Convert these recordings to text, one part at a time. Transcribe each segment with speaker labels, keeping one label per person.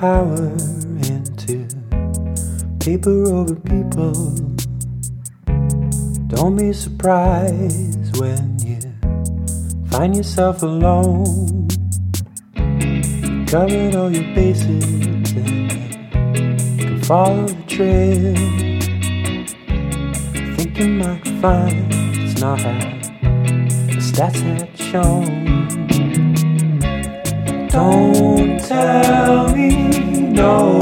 Speaker 1: Power into paper over people. Don't be surprised when you find yourself alone. Covered all your bases and you can follow the trail. Think you might find it's not how the stats had shown. Don't tell me no.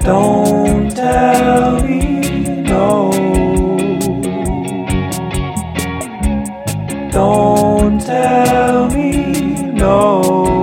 Speaker 1: Don't tell me no. Don't tell me no.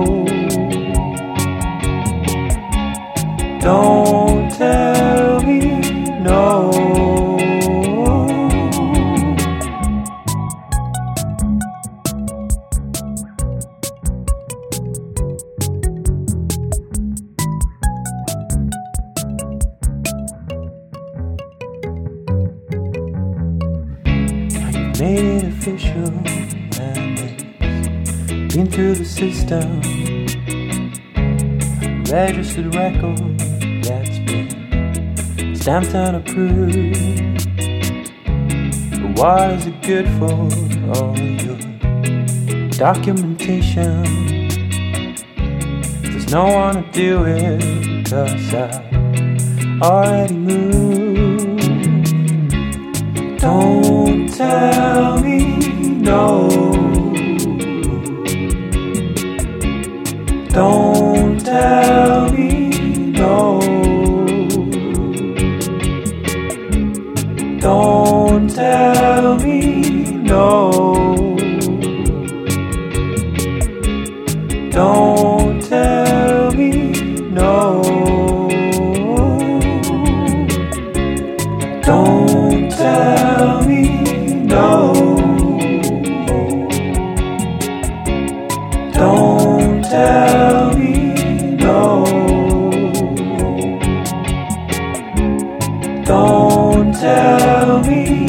Speaker 1: Made it official and it's been through the system. Registered record that's been stamped and approved. But what is it good for? All your documentation. There's no one to do it, cause I already moved. Don't tell me no. Don't tell me no. Don't tell me no. Don't tell me